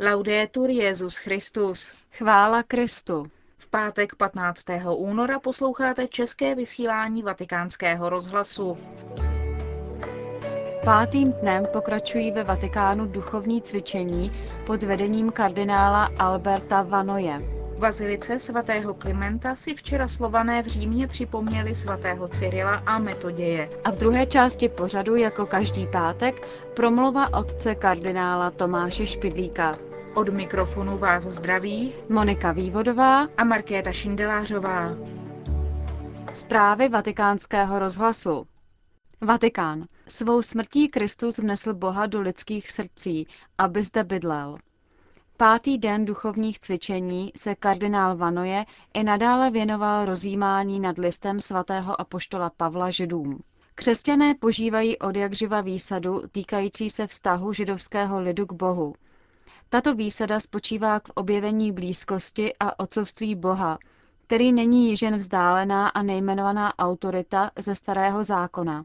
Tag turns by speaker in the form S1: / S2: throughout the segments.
S1: Laudetur Jezus Christus.
S2: Chvála Kristu.
S1: V pátek 15. února posloucháte české vysílání Vatikánského rozhlasu.
S2: Pátým dnem pokračují ve Vatikánu duchovní cvičení pod vedením kardinála Alberta Vanoje.
S1: V bazilice svatého Klimenta si včera slované v Římě připomněli svatého Cyrila a Metoděje.
S2: A v druhé části pořadu, jako každý pátek, promluva otce kardinála Tomáše Špidlíka.
S1: Od mikrofonu vás zdraví
S2: Monika Vývodová
S1: a Markéta Šindelářová.
S2: Zprávy vatikánského rozhlasu. Vatikán. Svou smrtí Kristus vnesl Boha do lidských srdcí, aby zde bydlel. Pátý den duchovních cvičení se kardinál Vanoje i nadále věnoval rozjímání nad listem svatého apoštola Pavla židům. Křesťané požívají od jak živa výsadu týkající se vztahu židovského lidu k Bohu. Tato výsada spočívá v objevení blízkosti a otcovství Boha, který není již jen vzdálená a nejmenovaná autorita ze starého zákona.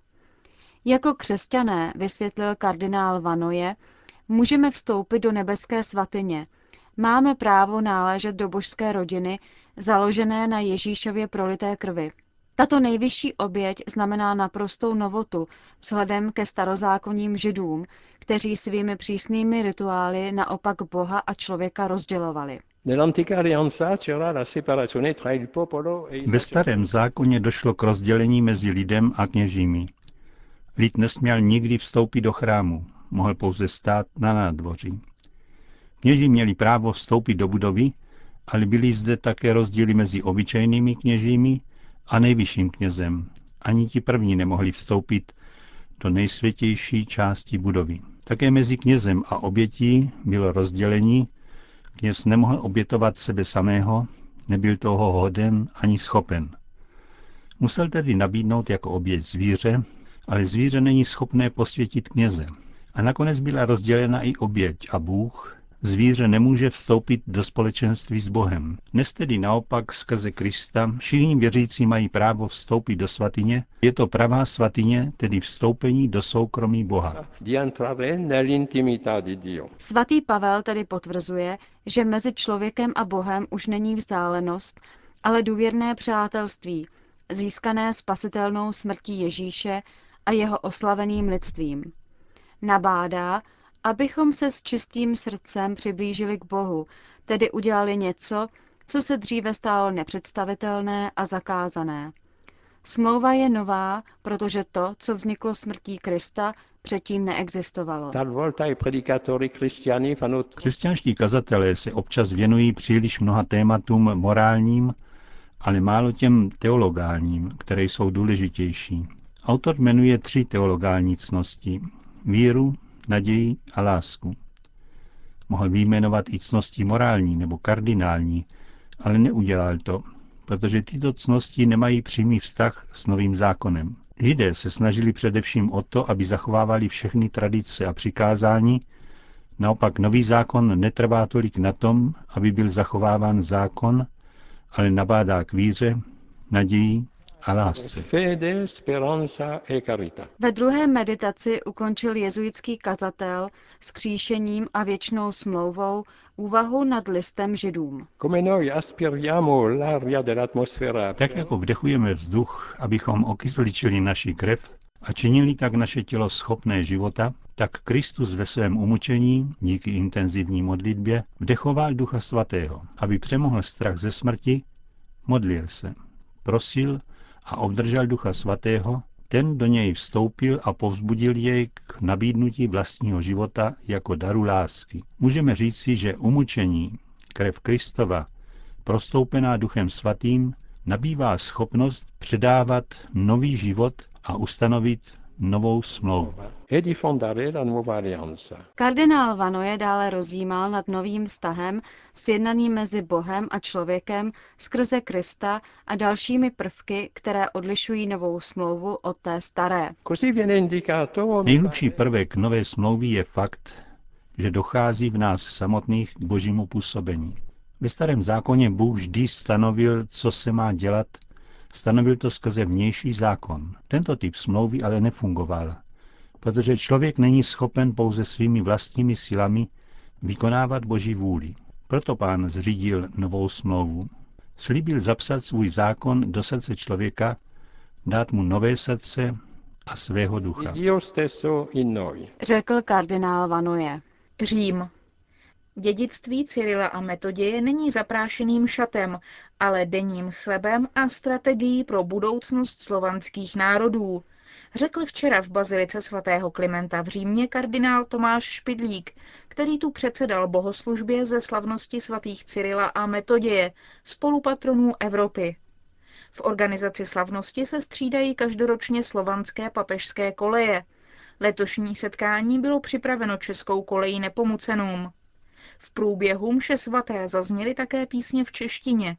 S2: Jako křesťané, vysvětlil kardinál Vanoje, můžeme vstoupit do nebeské svatyně. Máme právo náležet do božské rodiny, založené na Ježíšově prolité krvi. Tato nejvyšší oběť znamená naprostou novotu vzhledem ke starozákonním židům, kteří svými přísnými rituály naopak Boha a člověka rozdělovali.
S3: Ve starém zákoně došlo k rozdělení mezi lidem a kněžími. Lid nesměl nikdy vstoupit do chrámu, mohl pouze stát na nádvoří. Kněži měli právo vstoupit do budovy, ale byly zde také rozdíly mezi obyčejnými kněžími a nejvyšším knězem. Ani ti první nemohli vstoupit do nejsvětější části budovy. Také mezi knězem a obětí bylo rozdělení. Kněz nemohl obětovat sebe samého, nebyl toho hoden ani schopen. Musel tedy nabídnout jako oběť zvíře, ale zvíře není schopné posvětit kněze. A nakonec byla rozdělena i oběť a Bůh, zvíře nemůže vstoupit do společenství s Bohem. Dnes tedy naopak skrze Krista všichni věřící mají právo vstoupit do svatyně. Je to pravá svatyně, tedy vstoupení do soukromí Boha.
S2: Svatý Pavel tedy potvrzuje, že mezi člověkem a Bohem už není vzdálenost, ale důvěrné přátelství, získané spasitelnou smrtí Ježíše a jeho oslaveným lidstvím. Nabádá, abychom se s čistým srdcem přiblížili k Bohu, tedy udělali něco, co se dříve stálo nepředstavitelné a zakázané. Smlouva je nová, protože to, co vzniklo smrtí Krista, předtím neexistovalo.
S3: Křesťanští kazatelé se občas věnují příliš mnoha tématům morálním, ale málo těm teologálním, které jsou důležitější. Autor jmenuje tři teologální cnosti. Víru, naději a lásku. Mohl vyjmenovat i cnosti morální nebo kardinální, ale neudělal to, protože tyto cnosti nemají přímý vztah s novým zákonem. Lidé se snažili především o to, aby zachovávali všechny tradice a přikázání, naopak nový zákon netrvá tolik na tom, aby byl zachováván zákon, ale nabádá k víře, naději a lásce.
S2: E Ve druhé meditaci ukončil jezuitský kazatel s kříšením a věčnou smlouvou úvahu nad listem židům.
S3: Tak jako vdechujeme vzduch, abychom okysličili naši krev a činili tak naše tělo schopné života, tak Kristus ve svém umučení, díky intenzivní modlitbě, vdechoval Ducha Svatého, aby přemohl strach ze smrti, modlil se, prosil, a obdržel Ducha Svatého, ten do něj vstoupil a povzbudil jej k nabídnutí vlastního života jako daru lásky. Můžeme říci, že umučení, krev Kristova, prostoupená Duchem Svatým, nabývá schopnost předávat nový život a ustanovit novou smlouvu.
S2: Kardinál Vanoje dále rozjímal nad novým vztahem sjednaným mezi Bohem a člověkem skrze Krista a dalšími prvky, které odlišují novou smlouvu od té staré.
S3: Nejhlubší prvek nové smlouvy je fakt, že dochází v nás samotných k božímu působení. Ve starém zákoně Bůh vždy stanovil, co se má dělat Stanovil to skrze vnější zákon. Tento typ smlouvy ale nefungoval, protože člověk není schopen pouze svými vlastními silami vykonávat Boží vůli. Proto pán zřídil novou smlouvu. Slíbil zapsat svůj zákon do srdce člověka, dát mu nové srdce a svého ducha.
S2: Řekl kardinál Vanoje.
S1: Řím. Dědictví Cyrila a Metoděje není zaprášeným šatem, ale denním chlebem a strategií pro budoucnost slovanských národů, řekl včera v bazilice svatého Klimenta v Římě kardinál Tomáš Špidlík, který tu předsedal bohoslužbě ze slavnosti svatých Cyrila a Metoděje, spolupatronů Evropy. V organizaci slavnosti se střídají každoročně slovanské papežské koleje. Letošní setkání bylo připraveno českou kolejí nepomucenům. V průběhu mše svaté zazněly také písně v češtině.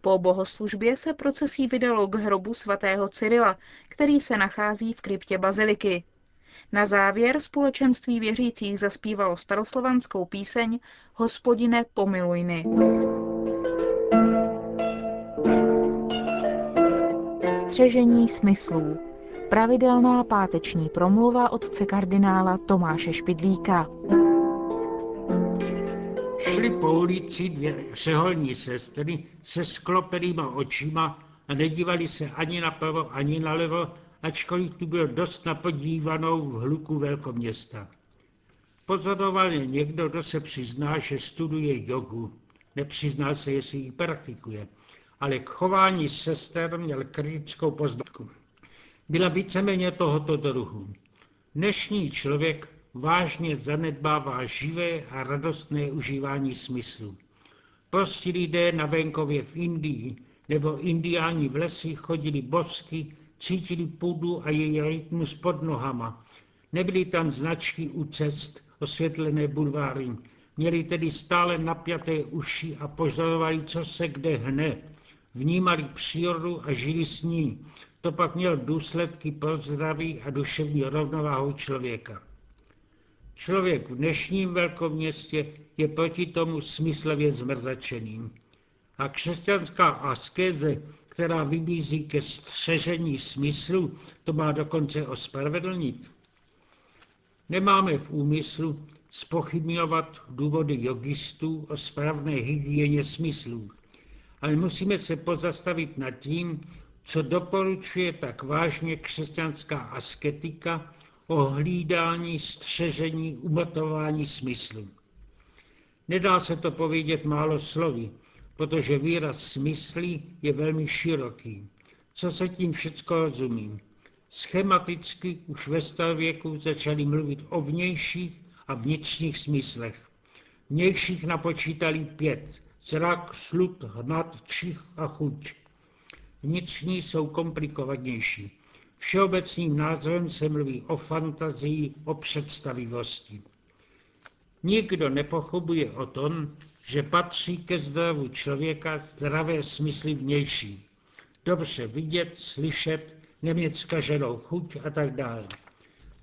S1: Po bohoslužbě se procesí vydalo k hrobu svatého Cyrila, který se nachází v kryptě baziliky. Na závěr společenství věřících zaspívalo staroslovanskou píseň Hospodine pomilujny. Střežení smyslů. Pravidelná páteční promluva otce kardinála Tomáše Špidlíka.
S4: Šli po ulici dvě řeholní sestry se sklopenýma očima a nedívali se ani napravo, ani nalevo, ačkoliv tu byl dost napodívanou v hluku velkoměsta. Pozoroval je někdo, kdo se přizná, že studuje jogu. Nepřiznal se, jestli ji praktikuje, ale k chování sester měl kritickou poznámku. Byla víceméně tohoto druhu. Dnešní člověk vážně zanedbává živé a radostné užívání smyslu. Prostí lidé na venkově v Indii nebo indiáni v lesích chodili bosky, cítili půdu a její rytmus pod nohama. Nebyly tam značky u cest, osvětlené bulváry. Měli tedy stále napjaté uši a pozorovali, co se kde hne. Vnímali přírodu a žili s ní. To pak měl důsledky pro zdraví a duševní rovnováhu člověka. Člověk v dnešním velkoměstě je proti tomu smyslově zmrzačeným. A křesťanská askéze, která vybízí ke střežení smyslu, to má dokonce ospravedlnit. Nemáme v úmyslu spochybňovat důvody jogistů o správné hygieně smyslů, ale musíme se pozastavit nad tím, co doporučuje tak vážně křesťanská asketika o střežení, umatování smyslu. Nedá se to povědět málo slovy, protože výraz smyslí je velmi široký. Co se tím všecko rozumí? Schematicky už ve starověku začali mluvit o vnějších a vnitřních smyslech. Vnějších napočítali pět. Zrak, slud, hmat, čich a chuť. Vnitřní jsou komplikovanější. Všeobecným názvem se mluví o fantazii, o představivosti. Nikdo nepochybuje o tom, že patří ke zdravu člověka zdravé smysly vnější. Dobře vidět, slyšet, nemět zkaženou chuť a tak dále.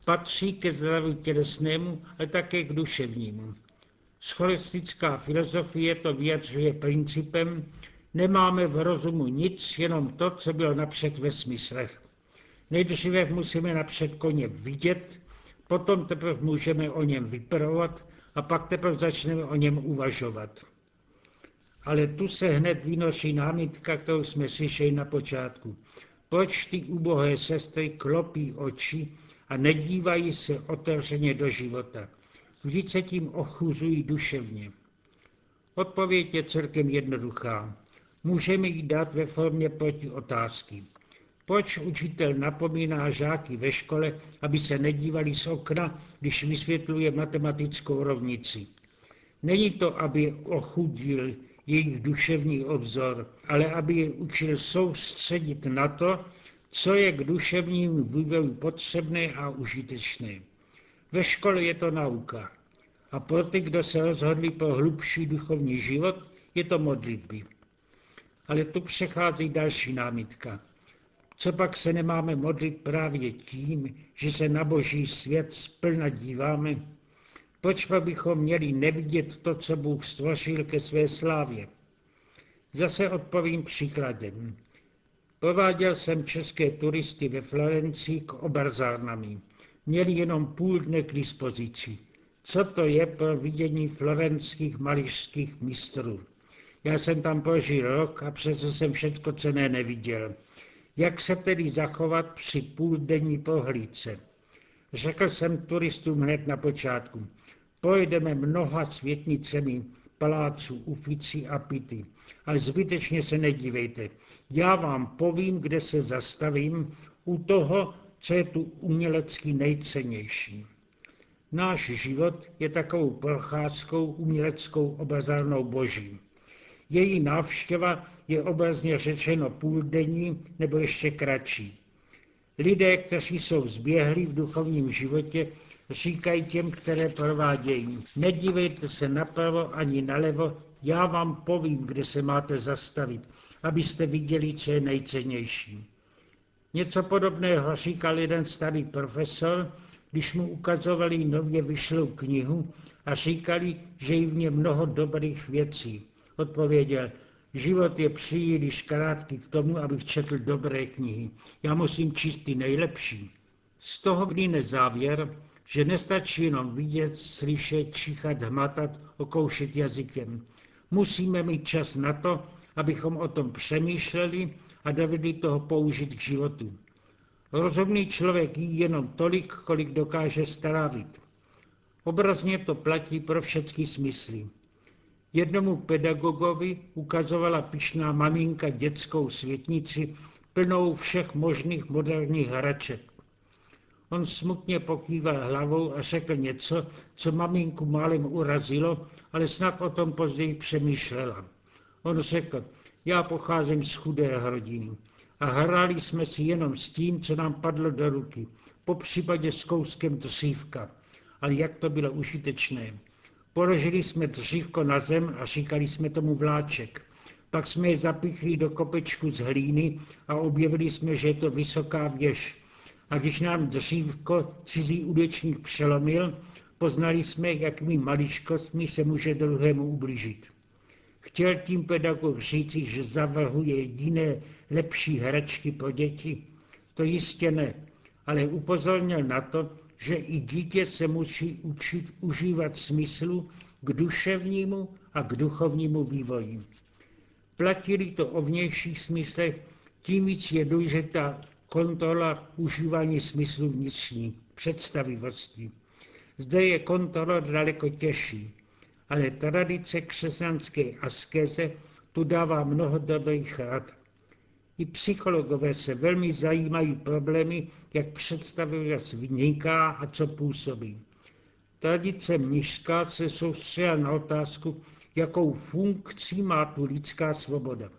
S4: Patří ke zdraví tělesnému, ale také k duševnímu. Scholistická filozofie to vyjadřuje principem, nemáme v rozumu nic, jenom to, co bylo napřed ve smyslech. Nejdříve musíme napřed koně vidět, potom teprve můžeme o něm vypravovat a pak teprve začneme o něm uvažovat. Ale tu se hned vynoší námitka, kterou jsme slyšeli na počátku. Proč ty ubohé sestry klopí oči a nedívají se otevřeně do života? Vždyť se tím ochuzují duševně. Odpověď je celkem jednoduchá. Můžeme ji dát ve formě proti otázky. Proč učitel napomíná žáky ve škole, aby se nedívali z okna, když vysvětluje matematickou rovnici? Není to, aby ochudil jejich duševní obzor, ale aby je učil soustředit na to, co je k duševnímu vývoji potřebné a užitečné. Ve škole je to nauka. A pro ty, kdo se rozhodli pro hlubší duchovní život, je to modlitby. Ale tu přechází další námitka. Co pak se nemáme modlit právě tím, že se na boží svět splna díváme? Proč bychom měli nevidět to, co Bůh stvořil ke své slávě? Zase odpovím příkladem. Prováděl jsem české turisty ve Florencii k obarzárnami. Měli jenom půl dne k dispozici. co to je pro vidění florenských malířských mistrů. Já jsem tam prožil rok a přesto jsem všechno cené neviděl. Jak se tedy zachovat při půldenní prohlídce? Řekl jsem turistům hned na počátku. Pojedeme mnoha světnicemi paláců, Ufici a Pity. Ale zbytečně se nedívejte. Já vám povím, kde se zastavím, u toho, co je tu umělecky nejcennější. Náš život je takovou procházkou uměleckou obrazárnou boží. Její návštěva je obrazně řečeno půldenní nebo ještě kratší. Lidé, kteří jsou zběhlí v duchovním životě, říkají těm, které provádějí. Nedívejte se napravo ani nalevo, já vám povím, kde se máte zastavit, abyste viděli, co je nejcennější. Něco podobného říkal jeden starý profesor, když mu ukazovali nově vyšlou knihu a říkali, že je v něm mnoho dobrých věcí. Odpověděl, život je příliš krátký k tomu, abych četl dobré knihy. Já musím číst ty nejlepší. Z toho vlíne závěr, že nestačí jenom vidět, slyšet, číchat, hmatat, okoušet jazykem. Musíme mít čas na to, abychom o tom přemýšleli a dovedli toho použít k životu. Rozumný člověk jí jenom tolik, kolik dokáže strávit. Obrazně to platí pro všechny smysly. Jednomu pedagogovi ukazovala pišná maminka dětskou světnici plnou všech možných moderních hraček. On smutně pokýval hlavou a řekl něco, co maminku málem urazilo, ale snad o tom později přemýšlela. On řekl, já pocházím z chudé rodiny a hráli jsme si jenom s tím, co nám padlo do ruky, po případě s kouskem dřívka. Ale jak to bylo užitečné. Položili jsme dřívko na zem a říkali jsme tomu vláček. Pak jsme je zapichli do kopečku z hlíny a objevili jsme, že je to vysoká věž. A když nám dřívko cizí udečník přelomil, poznali jsme, jakými maličkostmi se může druhému ublížit. Chtěl tím pedagog říci, že zavrhuje jiné lepší hračky pro děti? To jistě ne, ale upozornil na to, že i dítě se musí učit užívat smyslu k duševnímu a k duchovnímu vývoji. Platili to o vnějších smyslech, tím víc je důležitá kontrola užívání smyslu vnitřní, představivosti. Zde je kontrola daleko těžší, ale tradice křesťanské askéze tu dává mnoho dobrých rad. I psychologové se velmi zajímají problémy, jak představovat vzniká a co působí. Tradice mnižská se soustředila na otázku, jakou funkci má tu lidská svoboda.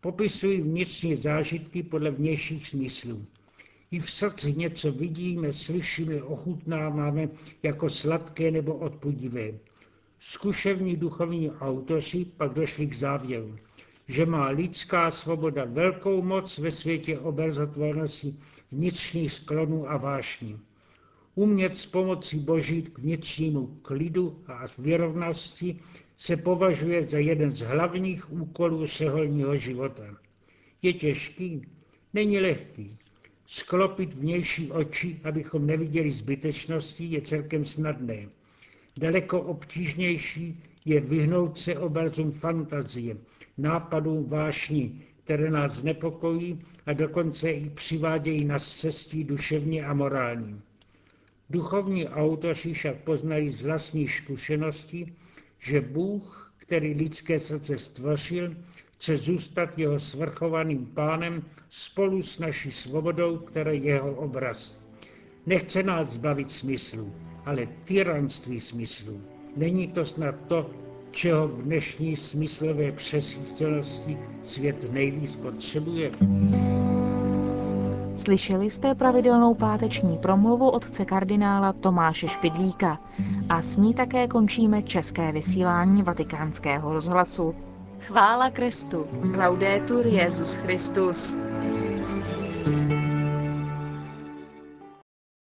S4: Popisují vnitřní zážitky podle vnějších smyslů. I v srdci něco vidíme, slyšíme, ochutnáváme jako sladké nebo odpudivé. Zkuševní duchovní autoři pak došli k závěru že má lidská svoboda velkou moc ve světě obrazotvornosti vnitřních sklonů a vášní. Umět s pomocí boží k vnitřnímu klidu a věrovnosti se považuje za jeden z hlavních úkolů seholního života. Je těžký? Není lehký. Sklopit vnější oči, abychom neviděli zbytečnosti, je celkem snadné. Daleko obtížnější je vyhnout se obrazům fantazie, nápadům vášní, které nás znepokojí a dokonce i přivádějí na cestí duševně a morální. Duchovní autoři však poznali z vlastní zkušenosti, že Bůh, který lidské srdce stvořil, chce zůstat jeho svrchovaným pánem spolu s naší svobodou, která je jeho obraz. Nechce nás zbavit smyslu, ale tyranství smyslu. Není to snad to, čeho v dnešní smyslové přesístenosti svět nejvíc potřebuje?
S1: Slyšeli jste pravidelnou páteční promluvu otce kardinála Tomáše Špidlíka a s ní také končíme české vysílání vatikánského rozhlasu.
S2: Chvála Kristu.
S1: Laudetur Jezus Christus.